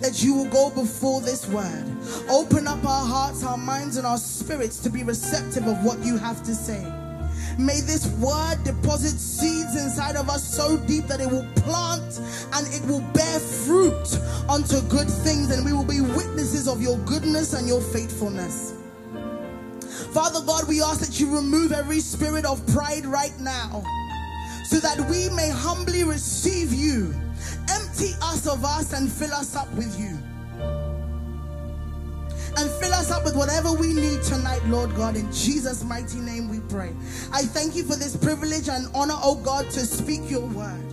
that you will go before this word. Open up our hearts, our minds, and our spirits to be receptive of what you have to say. May this word deposit seeds inside of us so deep that it will plant and it will bear fruit unto good things, and we will be witnesses of your goodness and your faithfulness. Father God, we ask that you remove every spirit of pride right now so that we may humbly receive you. Empty us of us and fill us up with you. And fill us up with whatever we need tonight, Lord God. In Jesus' mighty name we pray. I thank you for this privilege and honor, oh God, to speak your word.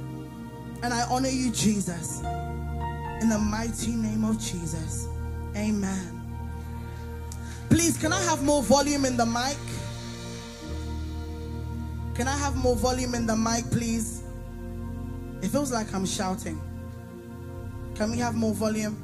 And I honor you, Jesus. In the mighty name of Jesus. Amen. Please, can I have more volume in the mic? Can I have more volume in the mic, please? It feels like I'm shouting. Can we have more volume?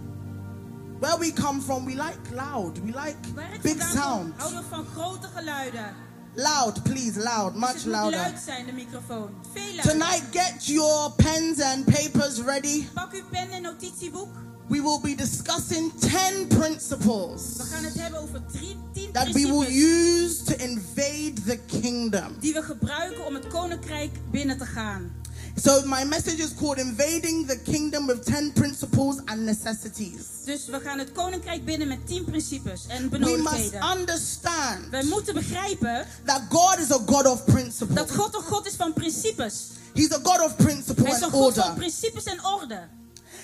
Where we come from, we like loud. We like big sound. kom, houden we van grote geluiden. Loud, please, loud, much louder. luid zijn, de microfoon. Veel luider. Tonight, get your pens and papers ready. Pak uw pen en notitieboek. We will be discussing 10 principles We gaan het hebben over drie, tien that we will use to invade the kingdom. die we gebruiken om het koninkrijk binnen te gaan. So, my message is called Invading the Kingdom with 10 Principles and Necessities. Dus we gaan het koninkrijk binnen met tien principes en We must understand Wij moeten begrijpen that God is a God of principles. dat God een God is van principes. He's a God of principle Hij is een and God van order. principes en orde.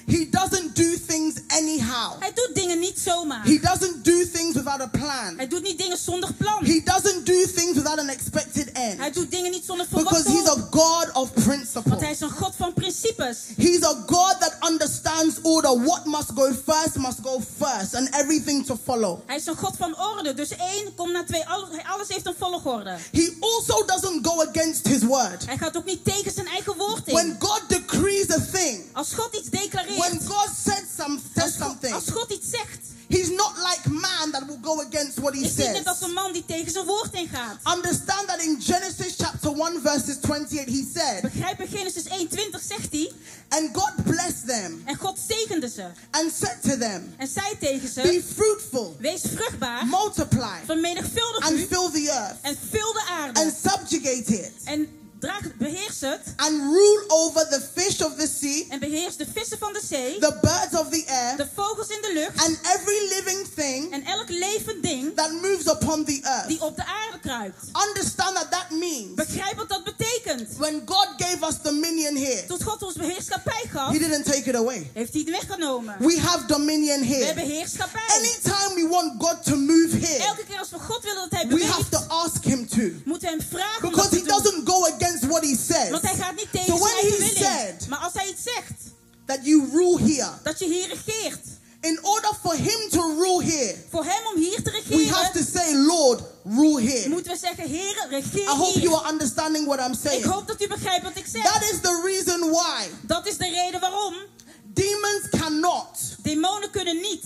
He doesn't do things anyhow. Hij doet dingen niet zomaar. He doesn't do things without a plan. Hij doet niet dingen zonder plan. He doesn't do things without an expected Hij end. doet dingen niet zonder Because he's a God of principle. Want hij is een God van principes. He's a God that understands order. What must go first must go first, and everything to follow. Hij is een God van orde. Dus één komt naar twee. Alles heeft een volgorde. He also doesn't go against his word. Hij gaat ook niet tegen zijn eigen woord in. When God decrees a thing, Als God iets declareert. When God says, some, says something, als God iets zegt. he's not like man that will go against what he Is niet net als een man die tegen zijn woord ingaat. Understand that in Genesis chapter 1, verses 28, he said, Begrijp in Genesis 1:20 zegt hij. And God blessed them En God zegende ze. and said to them, En zei tegen ze. Be fruitful, Wees vruchtbaar. multiply, Vermenigvuldig and u. fill the earth, En vul de aarde. and subjugate it, En draag, beheers het. and rule over the fish of the sea, En beheers de vissen van de zee. the birds of the air, De vogels in de lucht. and every living thing En elk levend ding that moves upon the earth. die op de aarde kruipt. Understand that that means Begrijp wat dat betekent. when God gave us dominion here, Tot God ons beheerschappij gaf, He didn't take it away. heeft hij het weggenomen. We have dominion We here. hebben heerschappij. Anytime we want God to move here, Elke keer als we God willen dat hij we have beweegt, to ask Him to. moeten we hem vragen om Because He doesn't go against what He says. Want hij gaat niet tegen So when He said Maar als hij iets zegt, that you rule here, dat je hier regeert. in order for Him to rule here, Voor hem om hier te we have to regeren, say, Lord, rule here. moeten we zeggen, heren, regeer I hope you hier. are understanding what I'm Ik saying. hoop dat u begrijpt wat ik zeg. That is the reason why Dat is de reden waarom demons cannot demonen kunnen niet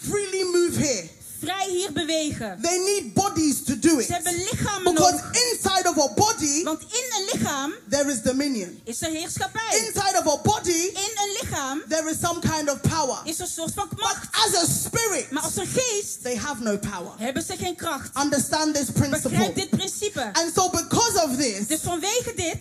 freely move here. Vrij hier bewegen. They need bodies to do it. Ze hebben lichamen Because nodig. inside of a body, Want in een lichaam there is dominion. is er heerschappij. Inside of a body, In een lichaam there is some kind of power. is er een soort van But macht. as a spirit, Maar als een geest they have no power. hebben ze geen kracht. Understand this Begrijp principle. dit principe. And so, because of this, Dus vanwege dit,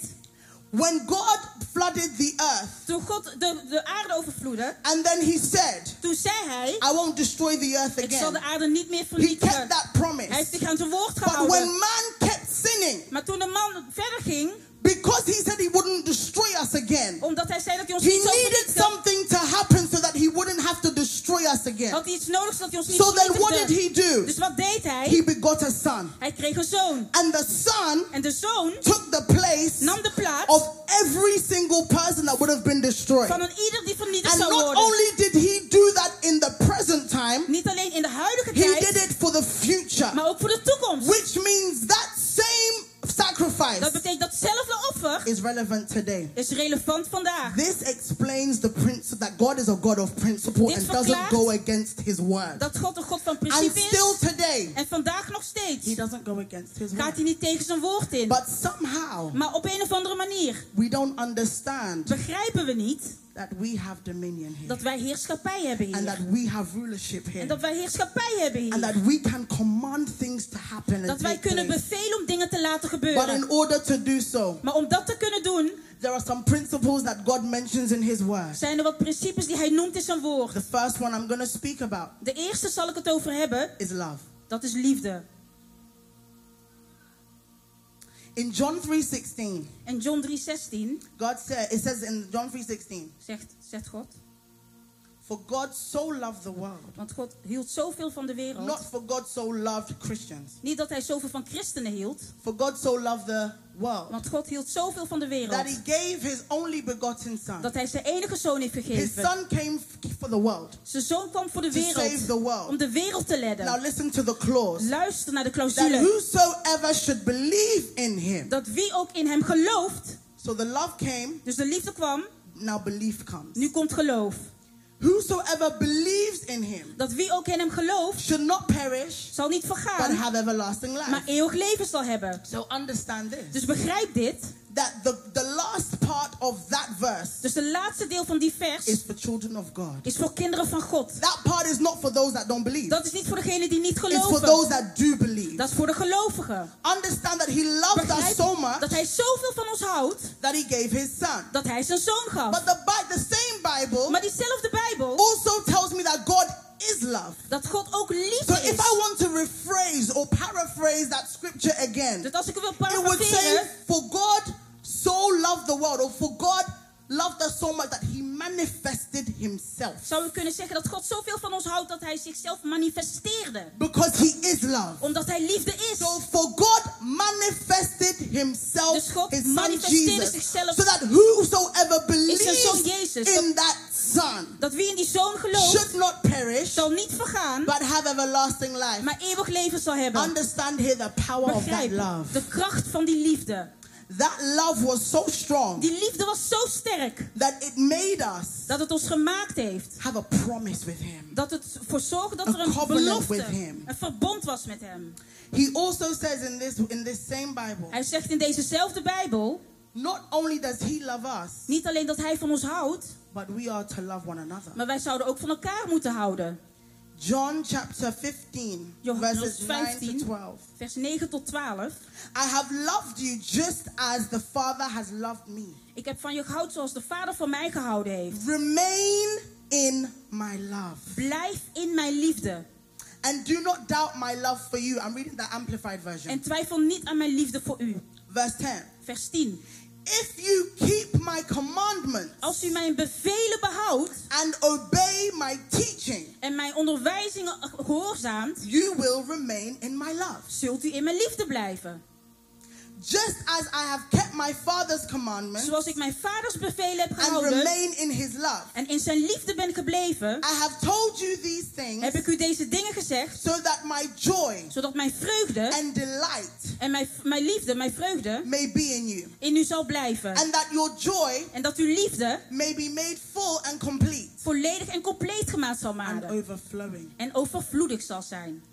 when God flooded the earth, toen God de, de aarde overvloedde, and then He said, toen zei hij, I won't destroy the earth ik zal de again, aarde niet meer He vernietigen. kept that Hij promise. heeft zich aan zijn woord But when gehouden. man kept sinning, Maar toen de man verder ging, because he said he wouldn't destroy us again, omdat hij zei dat hij ons he niet zou needed something to happen so that he wouldn't have to destroy us again. had hij iets nodig zodat hij ons niet So then what did he do? Dus wat deed He begot a son. Hij kreeg een zoon. And the son En de zoon took the place nam de plaats of every single person that would have been destroyed. van een ieder die vernietigd And zou not worden. only did he do that in the present time, Niet alleen in de huidige he did it for the future. maar ook voor de toekomst. Which means that sacrifice Dat betekent datzelfde offer is relevant today. is relevant vandaag. This explains the principle that God is a God of principle and doesn't go against his word. Dat God een God van And principe still is. today, En vandaag nog he steeds doesn't go against his gaat word. hij niet tegen zijn woord in. But somehow, Maar op een of andere manier we don't understand begrijpen we niet that we have dominion here. Dat wij heerschappij hebben And hier. that we have rulership En here. dat wij heerschappij hebben And hier. that we can command things to happen and Dat wij kunnen bevelen om dingen te laten But in gebeuren. order to do so, Maar om dat te kunnen doen, there are some principles that God mentions in His Word. zijn er wat principes die hij noemt in zijn woord. The first one I'm going to speak about De eerste zal ik het over hebben, is love. dat is liefde. In John 3:16, En John 3:16 God said it says in John 3:16, zegt, zegt God, "For God so loved the world, want God hield zoveel van de wereld. not for God so loved Christians, Niet dat hij zoveel van christenen hield, for God so loved the world want God hield zoveel van de that wereld. He gave His only begotten Son. Dat hij zijn enige zoon heeft His gegeven. Son came for the world Zijn zoon kwam voor de to save wereld, the world." om de wereld te Now redden. listen to the clause Luister naar de that clausule. whosoever should believe in Him. Dat wie ook in hem gelooft, So the love came, dus de liefde kwam, now belief comes. nu komt geloof. Whosoever believes in Him Dat wie ook in hem gelooft, should not perish, zal niet but vergaan, have everlasting maar life. eeuwig leven zal hebben. So understand this Dus begrijp dit. That the, the last part of that verse Dus de laatste deel van die vers is for children of God. is voor kinderen van God. That part is not for those that don't believe, Dat is niet voor degenen die niet it's for those that do believe. Dat is voor de gelovigen. Understand that He loved us so much dat hij zoveel van ons houdt, that He gave His Son. dat hij zijn zoon gaf. But the, the same Bible Maar diezelfde Bijbel, also tells me that God is love. dat God ook So liefde if I want to rephrase or paraphrase that scripture again, Dus als ik wil it would say, For God so loved the world, or for God loved us so much that he manifested himself. zou ik kunnen zeggen dat God zoveel van ons houdt dat hij zichzelf manifesteerde. Because he is love. Omdat hij liefde is. So for God manifested himself, Dus God his son manifesteerde Jesus, zichzelf so that whosoever zijn zoon believes Jezus. in that son Dat wie in die zoon gelooft, should not perish, zal niet vergaan, but have everlasting life. maar eeuwig leven zal hebben. Understand here the power of that Begrijp love. de kracht van die liefde. That love was so strong Die liefde was zo sterk that it made us dat het ons gemaakt heeft. have a promise with him. Dat het ervoor zorgde dat A er een belofte, with him. een verbond was met hem. He also says in this in this same Bible, Hij zegt in dezezelfde Bijbel, not only does he love us, niet alleen dat hij van ons houdt, but we are to love one another. maar wij zouden ook van elkaar moeten houden. John chapter 15, Johannes verses 9 to 15. 12. Vers 9 tot 12. I have loved you just as the Father has loved me. Ik heb van je gehouden zoals de Vader van mij gehouden heeft. Remain in my love. Blijf in mijn liefde. And do not doubt my love for you. I'm reading the Amplified version. En twijfel niet aan mijn liefde voor u. Verse 10. Vers 10. If you keep my commandments Als u mijn bevelen behoudt and obey my teaching, en mijn onderwijzingen gehoorzaamt, you will remain in my love. zult u in mijn liefde blijven. Just as I have kept my Father's commandments Zoals ik mijn vaders bevelen heb and gehouden remain in his love. en in zijn liefde ben gebleven, I have told you these things heb ik u deze dingen gezegd, so that my joy zodat mijn vreugde and delight en mijn, mijn liefde, mijn vreugde may be in you, in u zal blijven. and that your joy En dat uw liefde may be made full and complete volledig en compleet gemaakt zal and maken. overflowing. En overvloedig zal zijn.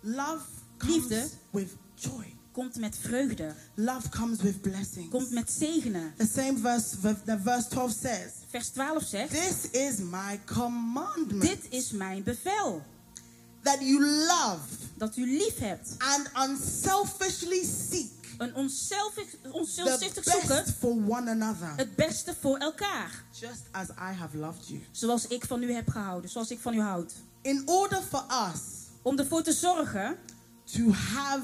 Love comes Liefde. with joy. Komt met vreugde. Love comes with blessings. Komt met zegenen. The same verse, the verse 12 says, Vers 12 zegt, This is my commandment dit is mijn bevel. that you love Dat u lief hebt. and unselfishly seek Een onzelfig, the onzelfzuchtig zoeken. best for one another, Het beste voor elkaar. just as I have loved you. Zoals ik van u heb gehouden. Zoals ik van u houd. In order for us Om ervoor te zorgen. to have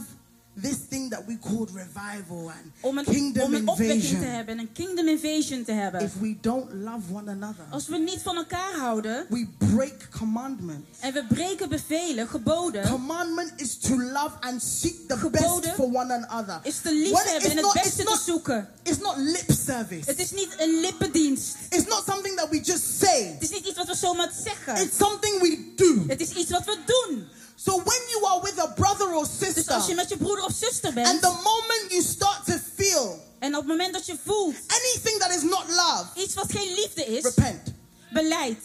this thing that we called revival and Om een, kingdom om een opwekking te invasion, hebben. Een kingdom invasion te hebben. if we don't love one another, Als we niet van elkaar houden. we break commandments. En we breken bevelen, geboden. Commandment is to love and seek the Geboden best for one another. Is te lief hebben it's en het not- beste it's te not- zoeken. It's not lip service. Het is niet een lippendienst. It's not something that we just say. Het is niet iets wat we zomaar zeggen. It's something we do. Het is iets wat we doen. So when you are with a brother or Dus sister, als je met je broeder of zuster and the moment you start to feel En op het moment dat je voelt. anything that is not love, Iets wat geen liefde is. repent. Beleid.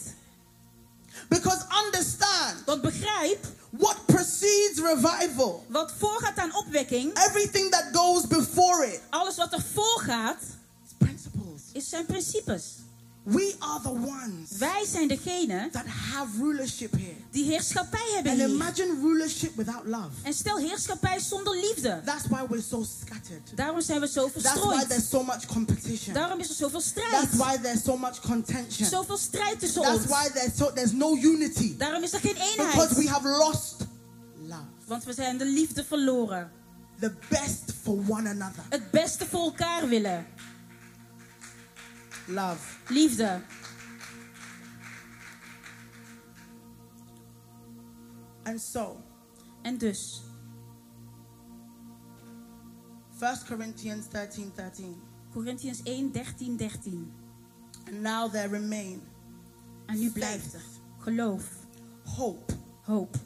Because understand Want begrijp. what precedes revival. Wat voorgaat aan opwekking. Everything that goes before it Alles wat er voorgaat. is principles. Is zijn principes. We are the ones Wij zijn degene that have rulership here. die heerschappij hebben And hier. imagine rulership without love. En stel heerschappij zonder liefde. That's why we're so scattered. Daarom zijn we zo That's why verstrooid. there's so much competition. Daarom is er zoveel strijd. That's why there's so much contention. Zoveel strijd tussen That's ons. why there's so there's no unity. Daarom is er geen Because we eenheid. have lost love. Want we zijn de liefde verloren. The best for one another. Het beste voor elkaar willen. Love. Liefde. And so, En dus, 1 Corinthians 13 13. Corinthians 1, 13, 13. And now there remain En nu blijft er geloof, hope, hoop,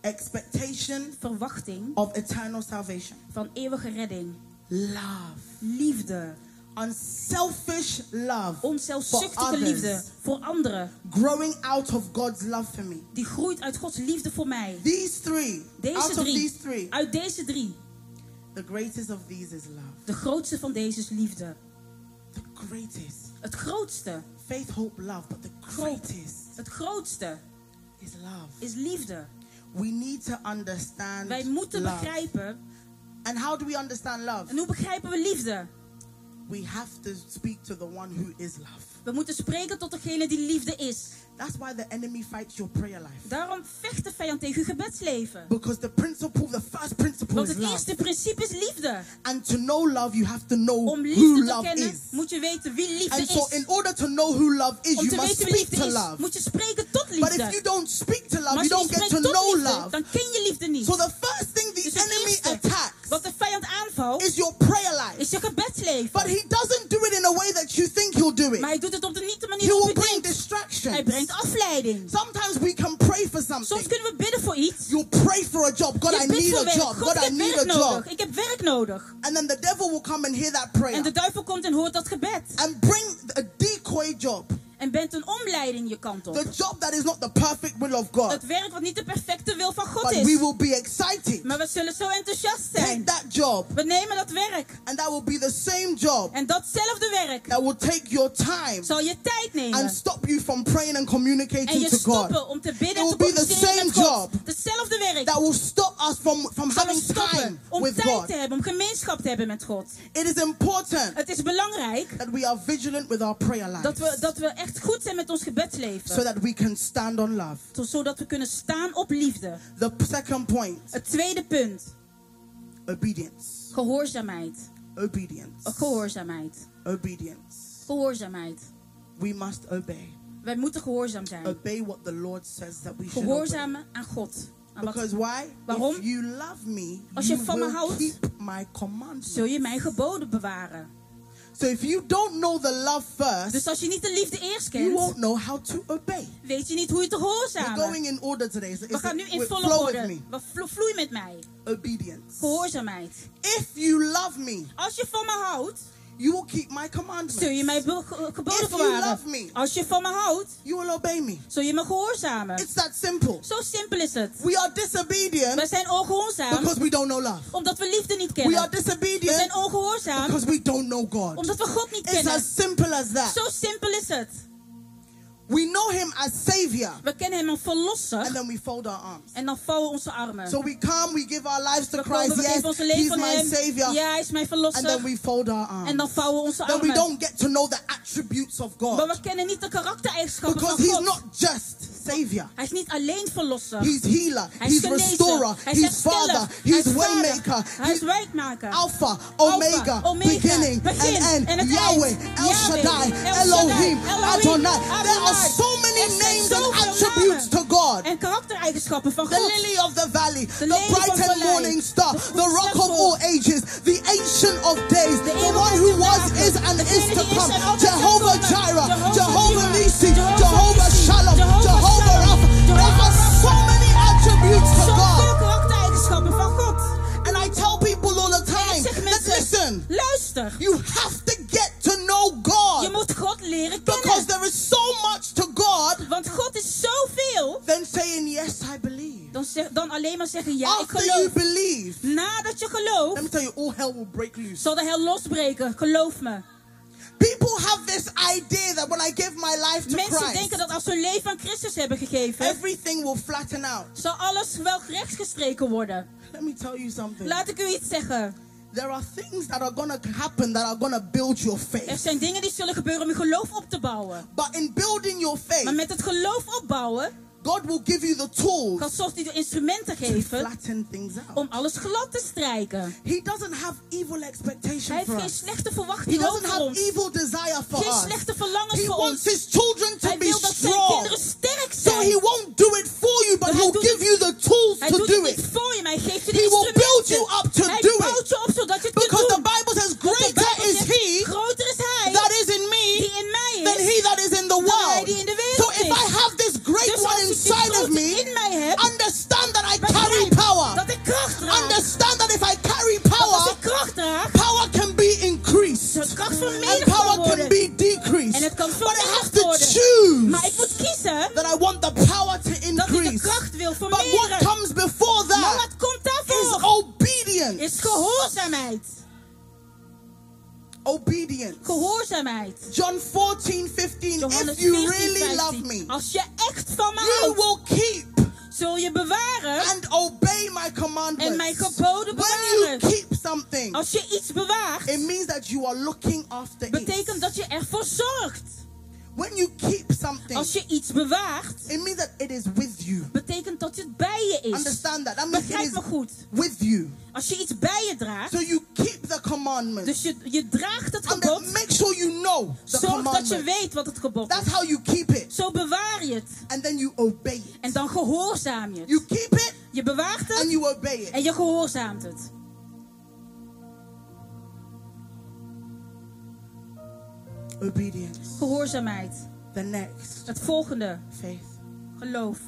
expectation verwachting of eternal salvation, van eeuwige redding, love, liefde, unselfish love for onzelfzuchtige liefde voor anderen, growing out of God's love for me. die groeit uit Gods liefde voor mij. These three, out Deze of drie, these three, uit deze drie, the greatest of these is love. de grootste van deze is liefde. The greatest. Het grootste, Faith, hope, love, but the greatest het grootste is love. is liefde. We need to understand Wij moeten love. begrijpen. And how do we understand love? En hoe begrijpen we liefde? We have to speak to the one who is love. We moeten spreken tot degene die liefde is. That's why the enemy fights your prayer life. Daarom vecht de vijand tegen uw gebedsleven. Because the principle, the first principle Want is het love. eerste principe is liefde. And to know love, you have to know Om who liefde te love kennen, is. moet je weten wie liefde And so, in order to know who love is, Om you te must weten wie speak liefde to is, love. moet je spreken tot liefde. But if you don't speak to love, Maar you don't get to spreekt tot know liefde, love. dan ken je liefde niet. So the first thing the Dus enemy attacks wat de vijand aanvalt, is your prayer life. is je gebedsleven. But he doesn't do it in a way that you think he'll do it. Maar hij doet het op de niet de He manier waarop will je bring denkt. distractions. Hij brengt afleiding. Sometimes we can pray for something. Soms kunnen we bidden voor iets. You'll pray for a job. God, I need a job. God, I need a job. Ik heb werk nodig. And then the devil will come and hear that prayer En de duivel komt en hoort dat gebed. and bring a decoy job. En bent een omleiding je kant op. The job that is not the perfect will of God. Het werk wat niet de perfecte wil van God But we is. will be excited. Maar we zullen zo enthousiast Take zijn. that job. We nemen dat werk. And that will be the same job En datzelfde werk that will take your time zal je tijd and nemen. stop you from praying and En communicating je to God. stoppen om te bidden en It te will be the communiceren met same God. job. Hetzelfde werk. That will stop us from, from Zal having God. te hebben, om gemeenschap te hebben met God. It is important Het is belangrijk that we are vigilant with our prayer dat we, dat we echt goed zijn met ons so gebedsleven. that we can stand on love. Zo- Zodat we kunnen staan op liefde. The second point Het tweede punt. obedience. Gehoorzaamheid. Obedience. Gehoorzaamheid. Obedience. Gehoorzaamheid. We must obey. Wij moeten gehoorzaam zijn. Obey what the Lord says that we should obey. Gehoorzamen aan God. Because why? Waarom? If you love me, Als je you van me houdt, keep my zul je mijn geboden bewaren. So if you don't know the love first, Dus als je niet de liefde eerst you kent, won't know how to obey. weet je niet hoe je te We're gehoorzamen. going in order today. So We gaan nu in volle orde. me. We vlo- Vloei met mij. Obedience. Gehoorzaamheid. If you love me, Als je van me houdt, you will keep my zul je commandments. mijn geboden If you bewaren. love me. Als je van me houdt, You will obey me. zul je me gehoorzamen. It's that simple. Zo simpel is het. We are disobedient. We disobedient zijn ongehoorzaam because we don't know love. omdat we liefde niet We are kennen. We disobedient zijn ongehoorzaam because we don't know God. omdat we God niet It's kennen. as simple as that. Zo simpel is het. We know Him as Savior, We kennen hem als verlosser and then we fold our arms. en dan vouwen onze armen. So we come, we give our lives to We komen, Christ. we Yes, onze He's leven aan my hem. Savior. Ja, hij is mijn And then verlosser. we fold our En dan arms. vouwen we onze Then we don't get to know the attributes of Maar God. we kennen niet de karaktereigenschappen Because van He's not just Savior. Hij is niet alleen verlosser. He's healer. Hij is He's restorer. Hij He's. Father. He's waymaker. Hij is He's wijkmaker. Alpha, Omega, Omega, beginning begin and end. en Yahweh. El Shaddai, El Elohim, Adonai. There are so many names and attributes to God. En karaktereigenschappen van The God. lily of the valley, the bright and morning star, the rock of all ages, the ancient of days, the one who was, is, and is to come. Jehovah. Jireh, Jehovah Nisi, Jehovah Shalom, listen, luister. you have to get to know Je God moet God leren because kennen. there is so much to God Want God is zoveel. than saying, Yes, I believe. Dan, zeg, dan alleen maar zeggen, ja, ik After you geloof. believe, Nadat je gelooft, let me tell you, all hell will break loose. zal de hel losbreken. Geloof me. People have this idea that when I give my life to Mensen denken Christ, dat als ze hun leven aan Christus hebben gegeven, everything will flatten out. zal alles wel gerechtsgestreken worden. Let me tell you something. Laat ik u iets zeggen. There are things that are to happen that are to build your Er faith. zijn dingen die zullen gebeuren om je geloof op te bouwen. But in building your Maar faith, met het geloof opbouwen, God will give you the tools kan soms hij de instrumenten to geven flatten things out. om alles glad te strijken. He doesn't have evil Hij expectation heeft geen slechte He verwachtingen doesn't have ons. evil desire for Geen us. slechte verlangens He voor wants ons. his children to Hij be wil dat zijn strong. kinderen sterk So zijn. he won't do it for you, but hij he'll give you the tools Hij to doet do het niet it. voor je, maar hij geeft je de He will build you up to hij do bouwt it. je op zodat je het kunt Because the doen. Bible says, greater is he groter is hij that is in die me in mij than he that is in the hij world. die in de wereld So if. I have this great Dus one als ik die inside of grote me, in mij heb, understand that I begrijp carry power. dat ik kracht draag. Understand that if I carry Dat als power, ik kracht draag, power can be increased de kracht and vermenigvuldigd power kan can worden. be decreased. En het kan But I have vermenigvuldigd to worden. choose Maar ik moet kiezen that I want the power to dat ik de increase. kracht wil But what vermeerderen. comes before Maar that wat komt is daarvoor? obedience. Obedience. Gehoorzaamheid. John 14, 15. Johannes If you 14, really love 15. me, Als je echt van me you houdt, will keep zul je bewaren and obey my commandments. en mijn geboden When you bewaren. keep something, Als je iets bewaart, it means that you are looking after betekent it. dat je ervoor zorgt. When you keep something, Als je iets bewaart, it means that it is with you. betekent dat het bij je is. Understand that? That means it Begrijp is me goed. with you. Als je iets bij je draagt, So you keep the commandments. dus je, je draagt het And gebod, make sure you know the zorg dat je weet wat het gebod That's is. how you keep it. Zo bewaar je het. And then you obey it. En dan gehoorzaam je het. You keep it Je bewaart and het you obey it. en je gehoorzaamt het. Obedience. Gehoorzaamheid. The next, Het volgende, faith. geloof.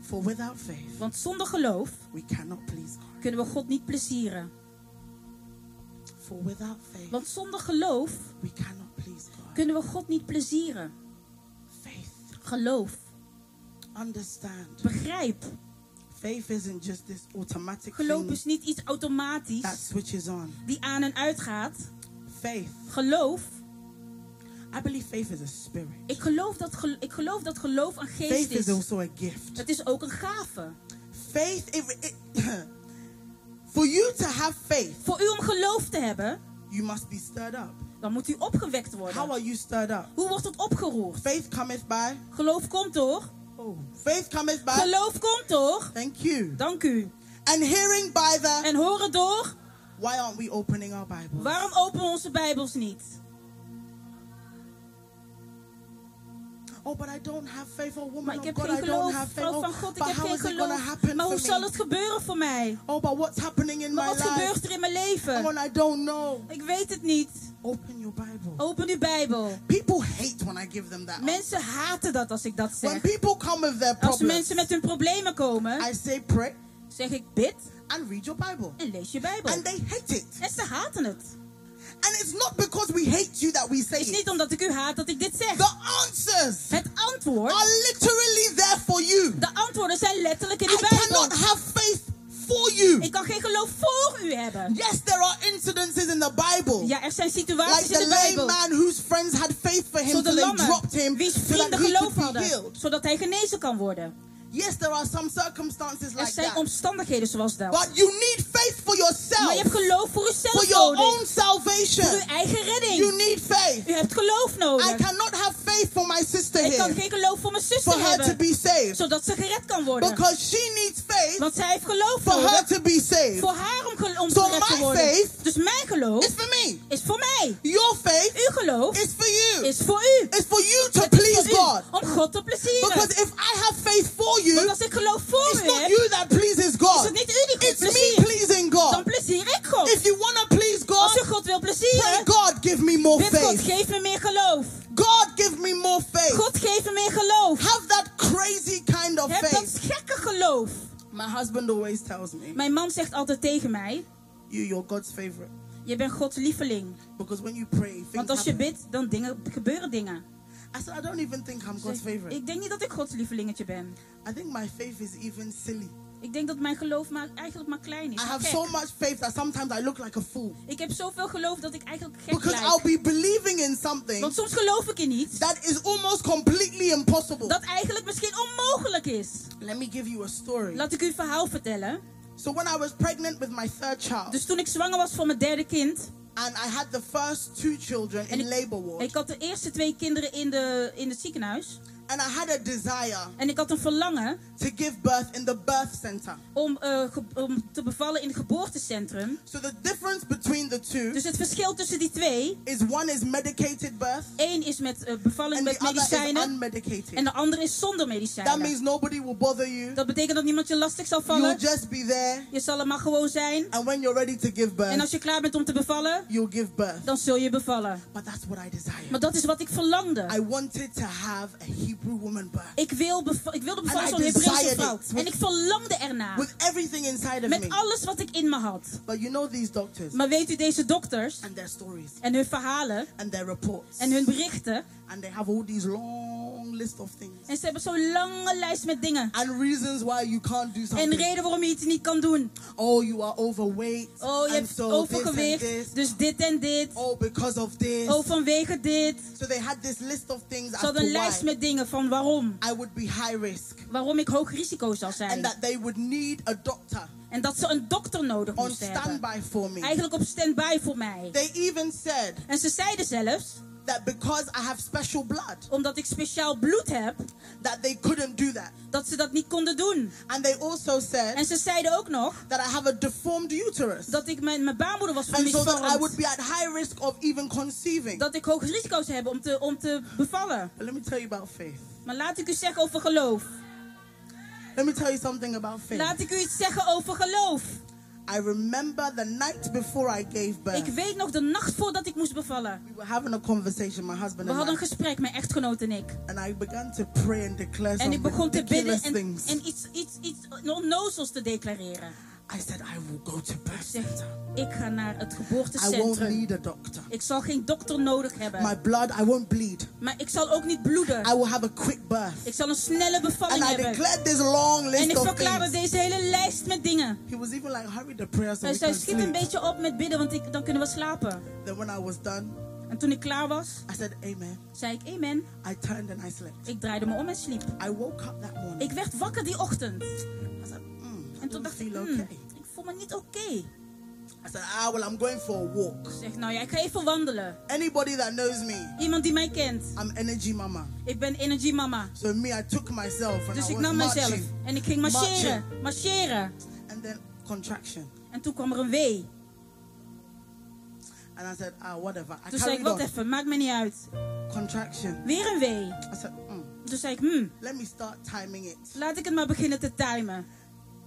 For without faith, Want zonder geloof we cannot please God. kunnen we God niet plezieren. For without faith, Want zonder geloof we cannot please God. kunnen we God niet plezieren. Faith. Geloof. Understand. Begrijp. Faith isn't just this automatic Geloof thing is niet iets automatisch that switches on. die aan en uit gaat. Faith. Geloof. I believe faith is a spirit. Ik geloof dat, ik geloof dat geloof een geest Faith is is. also a gift. Het is ook een gave. Faith, it, it, for you to have faith, Voor u om geloof te hebben, you must be stirred up. dan moet u opgewekt How worden. are you stirred up? Hoe wordt het opgeroerd? Faith cometh by. Geloof komt door. Oh, faith cometh by. Geloof komt door. Thank you. Dank u. And hearing by the. En horen door. Why aren't we opening our Bible? Waarom openen we onze Bijbels niet? Oh, but I don't have faith. Oh, woman Maar ik heb God, geen I don't geloof. have faith. Vrouw Oh, van God, ik heb geen geloof. Maar hoe zal het gebeuren voor mij? Oh, but what's happening in Maar my wat life? gebeurt er in mijn Oh, leven? and I don't know. Ik weet het niet. Open your Bible. Open uw Bijbel. People hate when I give them that. Mensen haten dat als ik dat When zeg. people come with their Als problems, mensen met hun problemen komen, I say pray zeg ik bid and read your Bible. en lees je Bijbel. And they hate it. En ze haten het. And it's not because we hate you that we say Het is it. niet omdat ik u haat dat ik dit zeg. The answers Het antwoord, are literally there for you. de antwoorden zijn letterlijk in I de Bijbel. cannot have faith for you. Ik kan geen geloof voor u hebben. Yes, there are incidences in the Bible. Ja, er zijn Like situaties in the de lame Bijbel. man whose friends had faith for him, so they dropped him so that he geloof could be hadden, healed. zodat hij genezen kan worden. Yes, there are some circumstances Er like zijn that. omstandigheden zoals dat. But you need faith for Maar je yourself, hebt geloof voor for uzelf your nodig. own Voor salvation. uw eigen You redding. need faith. U hebt geloof I nodig. cannot have faith for my sister Ik kan here geen geloof voor mijn for zuster her to hebben. be saved Zodat ze gered kan worden. because she needs faith Want zij heeft geloof for her to be saved. Voor haar om, om So gered te worden. faith Dus mijn geloof It's for me. is voor mij. Your faith Uw geloof is for you. is voor u. It's for you to Het is please voor u God. Om God te plezieren. Because if I have faith for you, Want als ik geloof voor it's u not heb, you that pleases is God. het niet u die God It's me pleasing Dan God. plezier ik God. If you want to please Als u God, God wil pray plezieren, God give me more bid God, faith. geef me meer geloof. God give me more faith. God, geef me meer geloof. Have that crazy kind of Heb dat faith. gekke geloof. My husband always tells me, Mijn man zegt altijd tegen mij, you, you're God's favorite. je bent Gods lieveling. Because when you pray, things Want als je happen. bidt, dan dingen, gebeuren dingen. I said, I don't even think I'm God's favorite. ik denk niet dat ik Gods lievelingetje ben. I think my faith is even silly. Ik denk dat mijn geloof maar, eigenlijk maar klein is. I have Gek. so much faith that sometimes I look like a fool. Ik heb zoveel geloof dat ik eigenlijk gek Because lijk. I'll be believing in something Want soms geloof ik in iets that is almost completely impossible. dat eigenlijk misschien onmogelijk is. Let me give you a story. Laat ik u een verhaal vertellen. So when I was pregnant with my third child, Dus toen ik zwanger was van mijn derde kind. and I had the first two children En in ik, labor ward, ik had de eerste twee kinderen in, de, in het ziekenhuis. And I had a desire En ik had een verlangen to give birth in the birth center. om, eh, ge- om te bevallen in het geboortecentrum. So the difference between the two Dus het verschil tussen die twee. is one is medicated birth één is met eh, bevalling and met the other is medicijnen. En de andere is zonder That medicijnen. means nobody will bother you. Dat betekent dat niemand je lastig zal You'll vallen. just be there, Je zal er maar gewoon zijn. and when you're ready to give En als birth, je klaar bent om te bevallen, you'll give birth. dan zul je bevallen. But that's what I desire. Maar dat is wat ik verlangde. I wanted to have a Hebrew woman birth Ik, wil ik wilde bevallen zo'n Hebreeuwse vrouw. En ik verlangde ernaar. with everything inside of Met me. alles wat ik in me had. But you know these doctors Maar weet u, deze dokters and their stories en hun verhalen and their reports, en hun berichten. And they have all these long list of things En ze hebben zo'n lange lijst met dingen. and reasons why you can't do En something. reden waarom je iets niet kan doen. Oh, you are overweight. Oh, je and hebt so and overgewicht. Dus dit en dit. Oh, because of this. Oh, vanwege dit. So they had this list of things Ze hadden een lijst met dingen van waarom. I would be high risk Waarom ik hoog risico and zijn. that they would need a doctor En dat ze een dokter nodig moesten hebben. standby for me. Eigenlijk op standby voor mij. They even said En ze zeiden zelfs, that because I have special blood, omdat ik speciaal bloed heb, that they couldn't do that. dat ze dat niet konden doen. And they also said En ze zeiden ook nog that I have a deformed uterus. dat ik mijn, mijn baarmoeder was And so that I would be at high risk of even conceiving. Dat ik hoog risico's heb om te, om te bevallen. But let me tell you about faith. Maar laat ik u zeggen over geloof. Let me tell you something about faith. Laat ik u iets zeggen over geloof. I remember the night before I gave Ik birth. weet nog de nacht voordat ik moest bevallen. We were having a conversation, my husband We hadden een gesprek, mijn echtgenoot en ik. And I began to pray and declare En ik begon te bidden en, en iets, iets, iets onnozels te declareren. I said, I will go to birth center. ik ga naar het I won't geboortecentrum. need a doctor. Ik zal geen dokter nodig hebben. My blood, I won't bleed. Maar ik zal ook niet bloeden. I will have a quick birth. Ik zal een snelle bevalling And I hebben. declared this long En list ik of verklaarde deze hele lijst met dingen. He was even like, hurry the prayers so Hij zei, schiet een sleep. beetje op met bidden, want ik, dan kunnen we slapen. Then when I was done, En toen ik klaar was, I said, amen. zei ik, amen. I turned and I slept. Ik draaide me om en sliep. I woke up that morning. Ik werd wakker die ochtend. Toen dacht ik, hmm, okay. ik voel me niet oké. I said, ah, well, I'm going for a walk. Ik zeg, nou ja, ik ga even wandelen. Anybody that knows me, Iemand die mij kent. I'm energy mama. Ik ben energy mama. So me, I took myself and Dus I ik nam mezelf. En ik ging marcheren. Marcheren. And then contraction. En toen kwam er een wee. And I said, ah, whatever. I Toen zei ik, wat even, maakt me niet uit. Contraction. Weer een wee. I said, mm, Toen zei ik, hmm, let me start timing it. laat ik het maar beginnen te timen.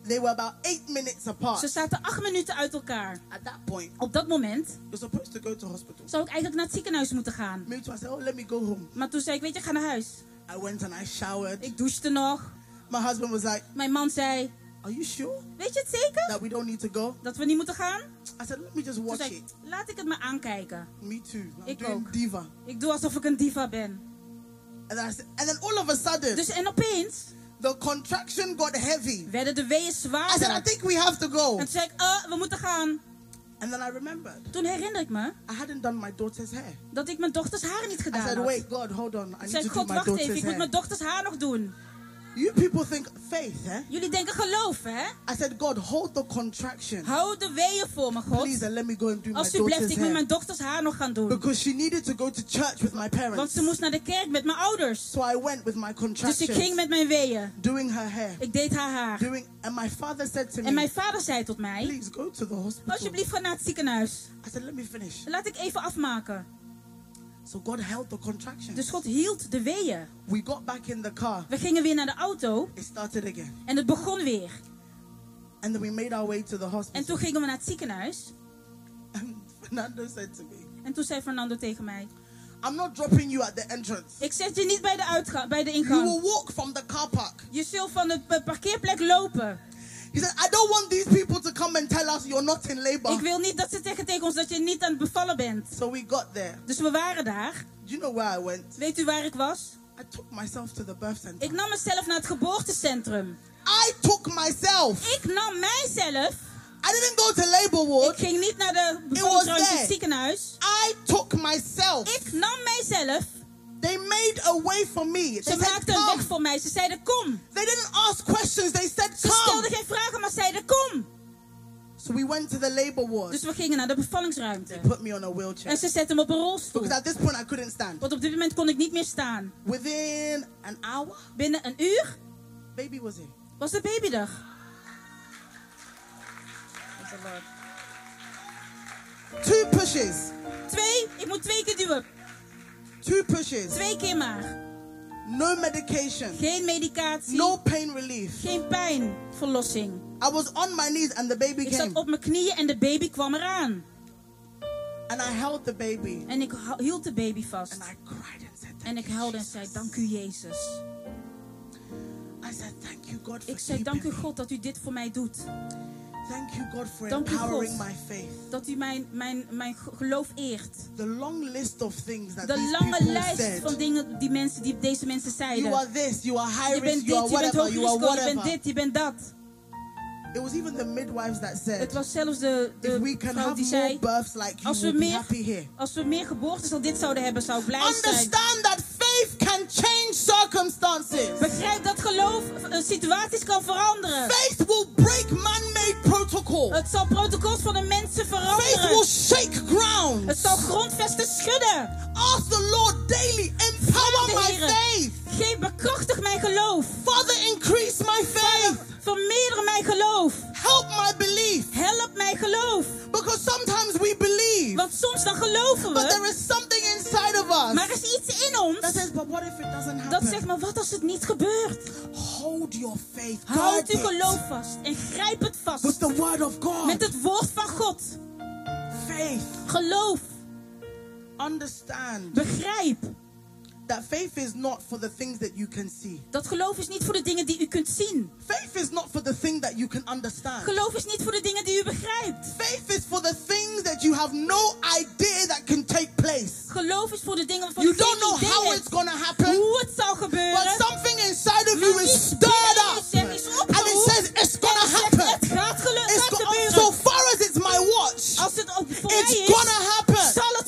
They were about eight minutes apart. Ze zaten acht minuten uit elkaar. At that point, Op dat moment supposed to go to hospital. zou ik eigenlijk naar het ziekenhuis moeten gaan. Me too. I said, oh, let me go home. Maar toen zei ik, weet je, ga naar huis. I went and I showered. Ik douchte nog. My husband was like, Mijn man zei, are you sure weet je het zeker? that we don't need to go? Dat we niet moeten gaan? I said, let me just Toen watch zei ik, it. laat ik het maar aankijken. Me too. I'm Ik doing ook. diva. Ik doe alsof ik een diva ben. And, I said, and then all of a sudden, Dus en opeens the contraction got heavy. werden de weeën I said, I zwaarder. think we have to go. En toen zei ik, uh, we moeten gaan. And then I remembered Toen herinner ik me I hadn't done my daughter's hair. dat ik mijn dochters haar niet I gedaan said, had. wait, God, hold on. I Ik need zei, to do God, my wacht even, daughter's ik moet hair. mijn dochters haar nog doen. You people think faith, eh? Jullie denken geloof, hè? I said, God, hold the contraction. Hou de weeën voor me, God. Please, let me go and do my Alsjeblieft, ik moet mijn dochters haar nog gaan doen. Because she needed to go to church with my Want parents. ze moest naar de kerk met mijn ouders. So I went with my Dus ik ging met mijn weeën. doing her hair. Ik deed haar haar. Doing, and my father said to En me, mijn vader zei tot mij, please go to the hospital. alsjeblieft ga naar het ziekenhuis. I said, let me finish. Laat ik even afmaken. So God held the contraction. Dus God hield de weeën. We got back in the car. We gingen weer naar de auto It started again. en het begon weer. And then we made our way to the En hospital. toen gingen we naar het ziekenhuis. And Fernando said to me, En toen zei Fernando tegen mij, I'm not dropping you at the entrance. ik zet je niet bij de, uitgang, bij de You ingang. will walk from the car park. Je zult van de pa- parkeerplek lopen. He said, I don't want these people to come and tell us you're not in labor. Ik wil niet dat ze zeggen tegen ons dat je niet aan het bevallen bent. So we got there. Dus we waren daar. Do you know where I went? Weet u waar ik was? I took myself to the birth center. Ik nam mezelf naar het geboortecentrum. I took myself. Ik nam mijzelf. I didn't go to labor ward. Ik ging niet naar de het ziekenhuis. I took myself. Ik nam mijzelf. They made a way for me. They Ze maakten een weg voor mij. Ze zeiden kom. They didn't ask questions. They said, Ze come. stelden geen vragen, maar zeiden kom. So we went to the labor ward. Dus we gingen naar de bevallingsruimte. Put me on a wheelchair. En ze zetten hem op een rolstoel. Because at this point I couldn't stand. Want op dit moment kon ik niet meer staan. Within an hour, Binnen een uur baby was here. was de baby er. Two pushes. Twee, ik moet twee keer duwen. Two pushes. Twee keer maar. No medication. Geen medicatie. No pain relief. Geen pijn. Verlossing. I was on my knees and the baby Ik came. zat op mijn knieën en de baby kwam eraan. And I held the baby. En ik hield de baby vast. And I cried and said, En ik huilde en zei, dank u Jezus. I said, thank you God for Ik zei, dank u. God dat u dit voor mij doet. Thank you God for Dank u, empowering God. my faith. Dat u mijn, mijn, mijn geloof eert. The long list of things that De lange lijst said. van dingen die, mensen, die deze mensen zeiden. You are this, you are high Je bent dit, you are je bent hoog je bent dit, je bent dat. It was even the midwives that said, Het was zelfs de, de can vrouw die zei, births like you, als we, meer, als we meer geboortes dan dit zouden hebben, zou ik blij zijn. Understand that faith can change circumstances. Begrijp dat geloof eh, situaties kan veranderen. Faith will break man-made protocol. Het zal protocols van de mensen Faith will veranderen. shake ground. Het zal grondvesten schudden. Ask the Lord daily, empower my faith. Is iets in ons that says, but what if it doesn't dat zegt, maar wat als het niet gebeurt? Hold your faith. Houd uw it geloof vast en grijp het with vast. the word of God. Met het woord van God. Faith. Geloof. Understand Begrijp. That faith is not for the things that you can see. Dat geloof is niet voor de dingen die u kunt zien. Faith is not for the thing that you can understand. Geloof is niet voor de dingen die u begrijpt. Faith is for the things that you have no idea that can take place. Geloof is voor de dingen waarvan You u don't know how hebt it's going to happen, hoe het zal but gebeuren. something inside of you is stirred up. is And it says it's going to En zegt, happen. Het gaat, gaat gebeuren. so far as it's my watch, Als het op voor it's is, going to happen. zal het.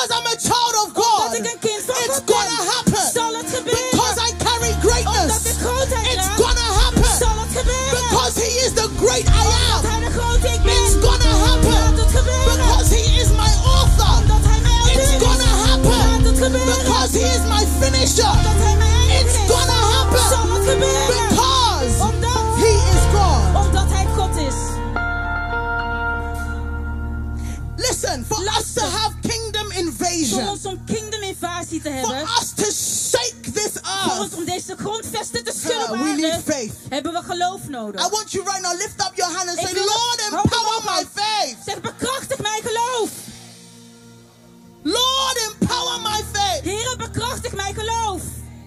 Because I'm a child of God, Omdat ik een kind van it's God going to ben, happen. zal het gebeuren. Because I carry Omdat greatness, ik grootheid it's draag, going to happen. zal het gebeuren. Because He is the great I Omdat am. hij de grote ik ben, It's gonna happen. gaat het gebeuren. Because He is my author. Omdat hij mij It's auteur is, gonna happen. gaat het gebeuren. Because He is my finisher. We need faith. hebben we geloof nodig. I want you right now, lift up your hand and Ik say, Lord, empower my faith. Zeg, bekrachtig mijn geloof. Lord, empower my faith. Heren, bekrachtig mijn geloof.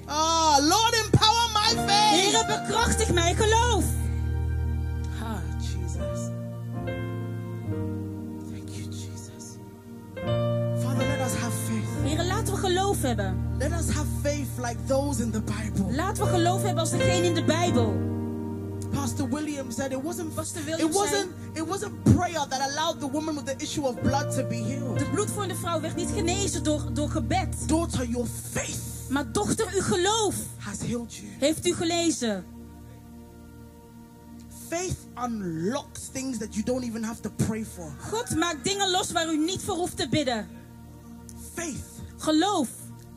Ah, Lord, empower my faith. Heren, bekrachtig mijn geloof. Ah, Jesus. Thank you, Jesus. Father, let us have faith. Laten we geloof hebben. Let us have faith like those in the Bible. Laten we geloof hebben als degene in de Bijbel. Pastor William said it wasn't Pastor William it wasn't it wasn't prayer that allowed the woman with the issue of blood to be healed. De bloedvloeiende vrouw werd niet genezen door, door gebed. Daughter, your faith Maar dochter, uw geloof has healed you. heeft u gelezen. Faith unlocks things that you don't even have to pray for. God maakt dingen los waar u niet voor hoeft te bidden. Faith Geloof.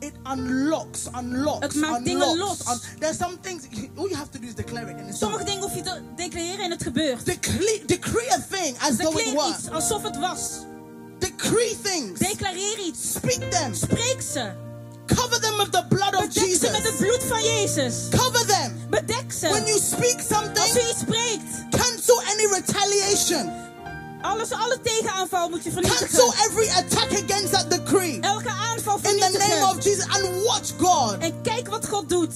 It unlocks, unlocks, Het maakt dingen unlocks. los. there's some things all you have to do is declare it and it's Sommige dingen hoef je te declareren en het gebeurt. Decree, decree a thing as though it were. iets alsof het was. Decree things. Declareer iets. Speak them. Spreek ze. Cover them with the blood of Bedek ze met het Jesus. bloed van Jezus. Cover them. Bedek ze. When you speak Als something, u iets spreekt, cancel any retaliation. Alles, alle tegenaanval moet je Cancel vernietigen. every attack against that decree. Elke aanval In the name vernietigen. of Jesus. And watch God En kijk wat God doet.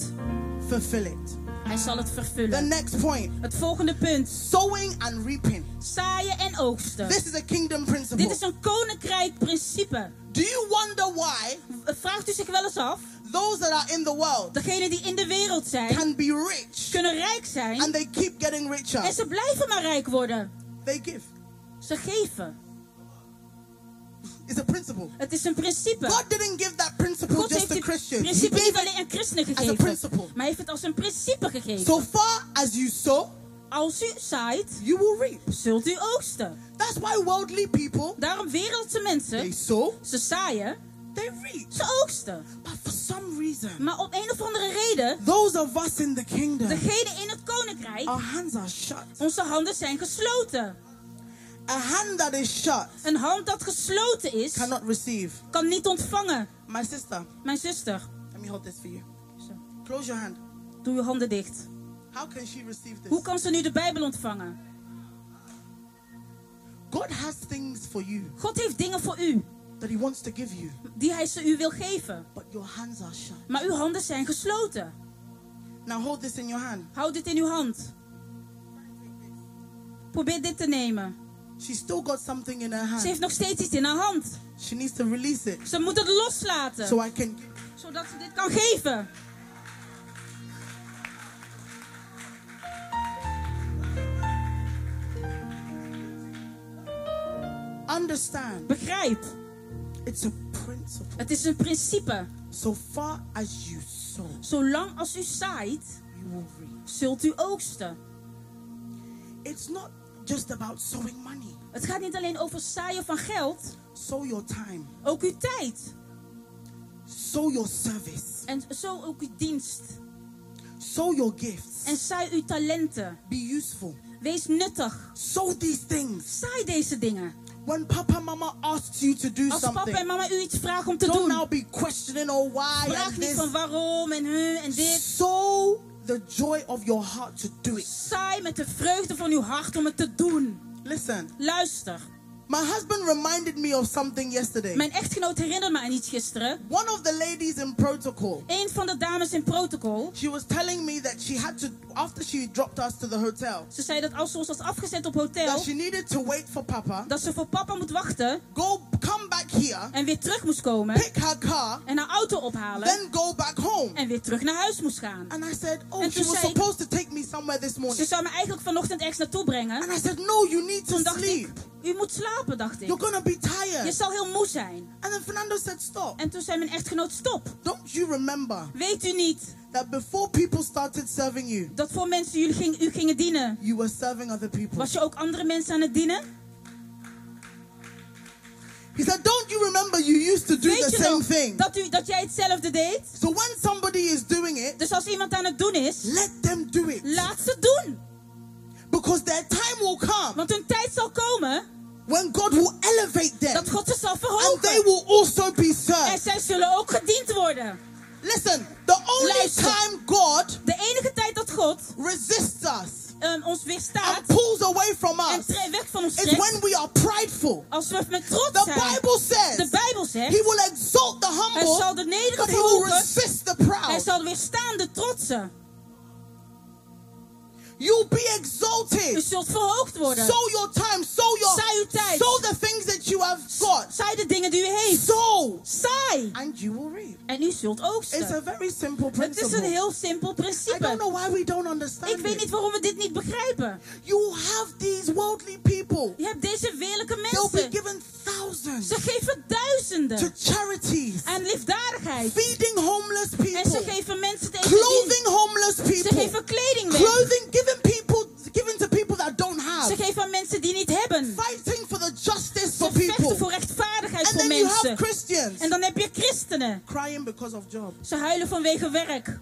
fulfill it. Hij zal het The vervullen. next point Het volgende punt. sowing and reaping. Zaaien en oogsten. This is a kingdom principle. Dit is een koninkrijk principe. Do you wonder why Vraagt u zich wel eens af? those that are in the world Degenen die in de wereld zijn, can be rich kunnen rijk zijn. and they keep getting richer? En ze blijven maar rijk worden. They give. Ze geven. It's a principle. Het is een principe. God didn't give that principle God just heeft to Christians. He principe niet gave alleen aan christenen as a gegeven. principle. Maar hij heeft het als een principe gegeven. So far as you sow, Als u zaait, you will reap. zult u oogsten. That's why worldly people Daarom wereldse they mensen, sow, ze zaaien, they reap. ze oogsten. But for some reason, Maar om een of andere reden, those of us in the kingdom, degenen in het koninkrijk, our hands are shut. onze handen zijn gesloten. A hand that is shut Een hand dat gesloten is, cannot receive. kan niet ontvangen. My sister, Mijn zuster, let me hold this for you. zo, Close your hand. doe je handen dicht. How can she receive Hoe this? kan ze nu de Bijbel ontvangen? God has things for you God heeft dingen voor u, that He wants to give you, die hij ze u wil geven. but your hands are shut. Maar uw handen zijn gesloten. Now hold this in your hand. Houd dit in uw hand. Probeer dit te nemen. She's still got something in her Ze hand. heeft nog steeds iets in haar hand. She needs to release it Ze moet het loslaten, so I can. zodat ze dit kan geven. Understand, Begrijp, it's a principle. het is een principe. So far as you sow, Zolang als u zaait, you will reap. zult u oogsten. It's not just about sowing money. Het gaat niet alleen over zaaien van geld, Sow your time, ook uw tijd. sow your service, En zo ook uw dienst. sow your gifts. En zaai uw talenten. Be useful. Wees nuttig. Sow these things. Zaai deze dingen. When Papa Mama asks you to do Als papa en mama u iets vragen om te don't doen, now be questioning oh why vraag niet this. van waarom en huh en dit. Sow the joy of your heart to do it. Saai met de vreugde van uw hart om het te doen. Listen, Luister. My husband reminded me of something yesterday. Mijn echtgenoot herinnerde me aan iets gisteren. One of the ladies in protocol, Een van de dames in protocol. she was telling me that she had to, after she dropped us to the hotel, Ze zei dat als ze ons was afgezet op hotel. that she needed to wait for Papa, Dat ze voor papa moet wachten. go, come back here, En weer terug moest komen. pick her car, En haar auto ophalen. then go back home. En weer terug naar huis moest gaan. And I said, oh, she was supposed to take me somewhere this Ze morning. zou me eigenlijk vanochtend ergens naartoe brengen. And I said, no, you need to sleep. ik, u moet slapen, dacht ik. You're gonna be Je tired. zal heel moe zijn. And then Fernando said, stop. En toen zei mijn echtgenoot, stop. Don't you remember Weet u niet that before people started serving you, dat voor mensen jullie ging, u gingen dienen, you were serving other people? was je ook andere mensen aan het dienen? He said, don't you remember you used to do Weet the je same thing? dat, u, dat jij hetzelfde deed? So when somebody is doing it, Dus als iemand aan het doen is, let them do it. laat ze doen. Because their time will come Want hun tijd zal komen when God will elevate them dat God ze zal and they verhogen. will also be En served. zij zullen ook gediend worden. Listen, the only Luister. time God De enige tijd dat God resists us ehm, ons and weerstaat pulls away from en us tre- weg van ons is trekt, when we are prideful. als we met trots The zijn. Bible De says Bijbel zegt, He will exalt the hij zal humble, de nederige but He will verhogen, resist the hij proud. zal weerstaan de trotsen. You'll be U exalted. zult verhoogd worden. Sow your time, sow your, Saai uw tijd. sow the things that you have got. Zij de dingen die u heeft. Sow, Saai. and you will reap. En u zult It's oogsten. a very simple Het is een principle. heel simpel I don't principe. know why we don't understand Ik weet niet waarom we dit niet begrijpen. You have these worldly people. Je hebt deze weerlijke They'll be mensen. given thousands Ze geven to duizenden charities, aan liefdadigheid. feeding homeless En ze people, geven mensen tegen clothing homeless Ze people, geven kleding weg. clothing giving people, giving to people that don't Ze have, geven aan mensen die niet hebben. fighting for the justice Ze for vechten people. voor rechtvaardigheid And voor then you have mensen. Christians En dan heb je christenen. crying because of job. Ze huilen vanwege werk.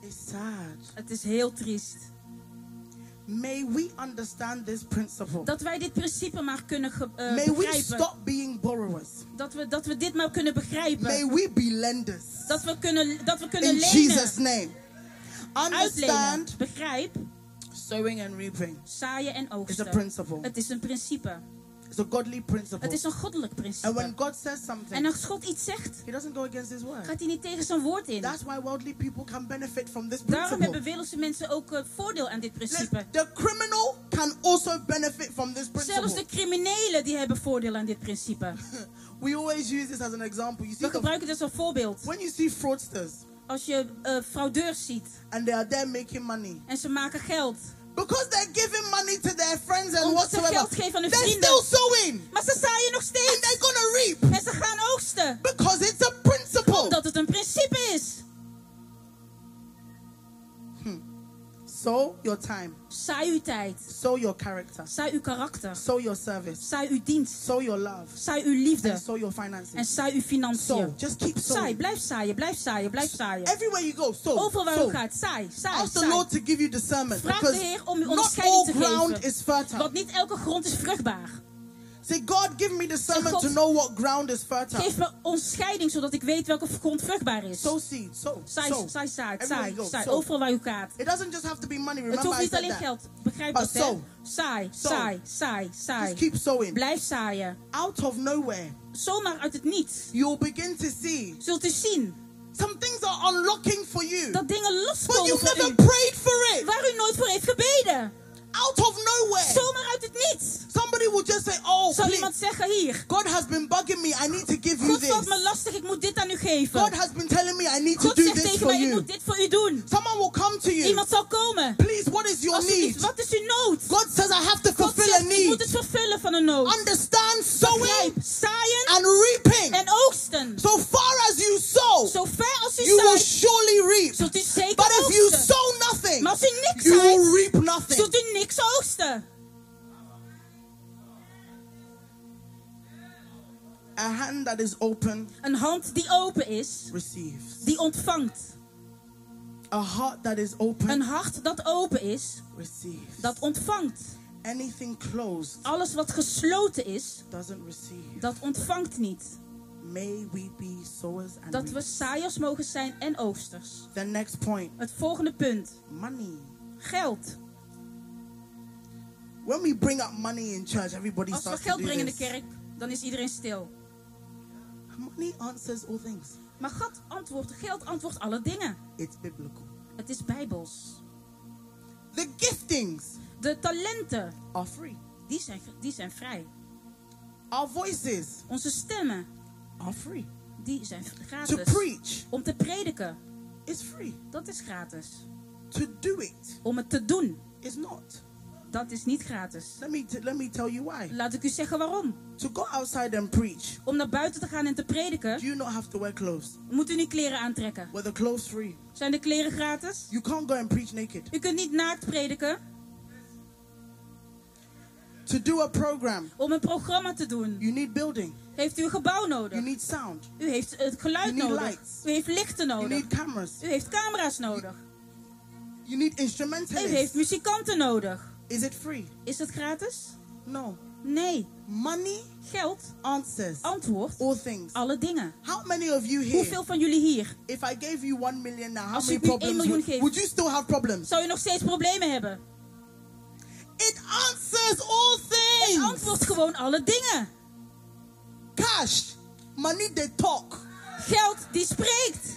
It's sad. Het is heel triest. May we understand this principle. Dat wij dit principe maar kunnen ge- eh, May we begrijpen. stop being borrowers. Dat we, dat we dit maar kunnen begrijpen. May we be lenders. Dat we kunnen, dat we kunnen In lenen. Jesus' name. Uitlenen. Understand Begrijp. sowing and reaping Zaaien en is a oogsten. principle. Het is een principe. It's a godly principle. Het is een goddelijk And when principe. God says En something, als God iets zegt, He doesn't go against His word. gaat hij niet tegen zijn woord in. That's why worldly people can benefit from this Daarom principle. hebben wereldse mensen ook eh, voordeel aan dit principe. The criminal can also benefit from this Zelfs principle. de criminelen die hebben voordeel aan dit principe. We always use this as an example. You see, We gebruiken dit als voorbeeld. when you see fraudsters Als je eh, fraudeurs ziet and they are there making money, en ze maken geld. Because they're giving money to their friends and Omdat ze whatsoever, geld geven aan hun they're vrienden. still sowing Maar ze zaaien nog and steeds. they're gonna reap En ze gaan oogsten. because it's a principle. Omdat het een principe is. Hmm. Sow your time, Saai uw tijd. sow your character, Saai uw karakter. sow your service, Saai uw dienst. sow your love, Saai uw liefde. and sow your finances. En saai uw Sow, financiën. just keep Saai, sowing. blijf zaaien, blijf zaaien, blijf zaaien. Everywhere you go, sow. Overal waar u sow. gaat, saai, saai, Ask the. Lord to give you discernment Vraag because de Heer om u not onderscheiding all te ground geven. is fertile. Want niet elke grond is vruchtbaar. Say, God, give me discernment to know what ground is fertile. Geef me onderscheiding zodat ik weet welke grond vruchtbaar is. Sow seed, Everywhere saai, you go, saai. sow. Overal waar u gaat. It doesn't just have to be money. Het Remember, hoeft I niet alleen that. geld. Begrijp But dat, hè? sow. Saai, saai, saai, Just saai. keep sowing. Blijf zaaien. Out of nowhere, Zomaar uit het niets. you'll begin to see Zult u zien some things are unlocking for you, dat dingen but loskomen you voor never u. prayed for it. Waar u nooit voor heeft gebeden. Out of nowhere, Zomaar uit het niets. somebody will just say, "Oh, Zal please, iemand zeggen hier. God has been bugging me. I need to give you this. God valt me lastig, ik moet dit aan u geven. God has been telling me I need to God do zegt this tegen for mij, ik moet dit voor u doen. Someone will come to you. Iemand zal komen. Please, what is your need? wat is uw nood? God says I have to God fulfill a zegt, ik moet het vervullen van een nood. Understand sowing zaaien and reaping. en oogsten. So far as you sow, Zo ver als u you will surely reap. zult u zeker But if you sow nothing, Maar als u niks you will reap nothing. zult u A hand that is open Een hand die open is, receives. die ontvangt. A heart that is open Een hart dat open is, receives. dat ontvangt. Anything closed Alles wat gesloten is, doesn't receive. dat ontvangt niet. May we be sowers and Dat we saaiers mogen zijn en oogsters. The next point Het volgende punt. money. Geld. When we bring up money in church, everybody Als we geld brengen in de kerk, dan is iedereen stil. Money answers all things. Maar God antwoordt, geld antwoordt alle dingen. It's biblical. Het is bijbels. The giftings De talenten, are free. die zijn, die zijn vrij. Our voices Onze stemmen, are free. die zijn To gratis. preach Om te prediken, is free. dat is gratis. To do it Om het te doen, is not. Dat is niet gratis. Let me let me tell you why. Laat ik u zeggen waarom. To go outside and preach, Om naar buiten te gaan en te prediken, do you not have to wear clothes? moet u niet kleren aantrekken. Were the clothes free? Zijn de kleren gratis? You can't go and preach naked. U kunt niet naakt prediken. To do a program, Om een programma te doen, you need building. heeft u een gebouw You nodig. need sound. U heeft het geluid You need nodig. lights. U heeft lichten You nodig. need cameras. U heeft camera's nodig. You need U heeft instrumentalists. muzikanten nodig. Is it free? Is het gratis? No. Nee. Money Geld answers antwoordt all things. alle dingen. How many of you here, Hoeveel van jullie hier if I gave you one million now, how Als many ik u één problems miljoen would, geef. would you still have problems? zou je nog steeds problemen hebben? It answers all things. Het antwoordt gewoon alle dingen. Cash, money they talk. Geld die spreekt.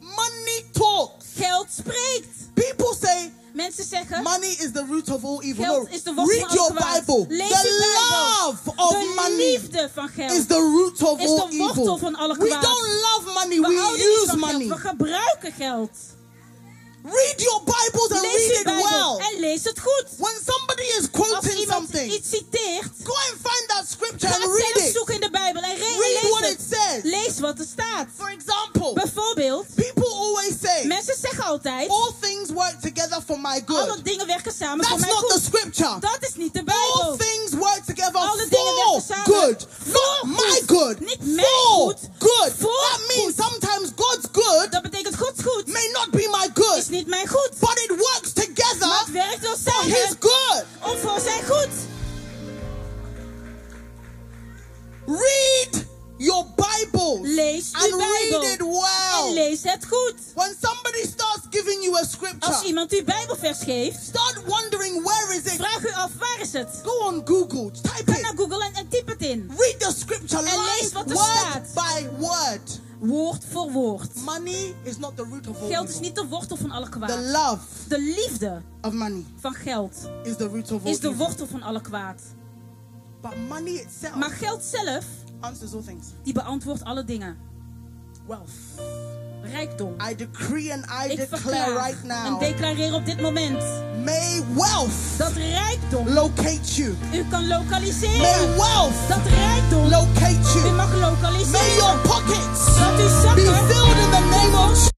Money talks. Geld spreekt. People say Mensen zeggen, money is the root of all evil. geld No, is de wortel read your. Bible. Lees The love of de money liefde van geld. is the root of is all de wortel evil. van alle We don't love money, we we use money. geld. We gebruiken geld. Read your Bibles and Lees read it Bijbel well. en lees het goed. When somebody is Als quoting iemand something, iets citeert, go and find that scripture and read it. zoeken in de Bijbel en, re- en Read lees what het. it says. Lees wat er staat. For example, Bijvoorbeeld, people altijd, all things work together for my alle good. dingen werken samen voor That's not the scripture. Dat is niet de All things work together Alle dingen for werken samen good. Not my good. Niet mijn For goed. good. Voor That means goed. sometimes God's good Dat betekent Gods goed may not be my is good, niet mijn goed. but it works Maar together het werkt wel for His good. om voor zijn goed. Read your Bible Lees and uw read Bijbel it en well. lees het goed. When somebody starts giving you a Als scripture, iemand u Bijbelvers geeft, start wondering where is it? vraag u af waar is het? Go on Google, type Ga it. naar Google en, en typ het in. Read the scripture En lees wat er word staat. by word. Woord voor woord. Money is not the root of all Geld is niet de wortel van alle The kwaad. love De liefde of money van geld is the root of all is de wortel van alle kwaad. But money itself Maar geld zelf, things. Die beantwoordt alle dingen. Wealth. Rijkdom. I decree and I Ik declare right now. En declareer op dit moment. May wealth. Dat rijkdom. Locate you. U kan lokaliseren. May wealth. Dat rijkdom. Locate you. U mag lokaliseren. May your pockets. Dat. Be filled in the name of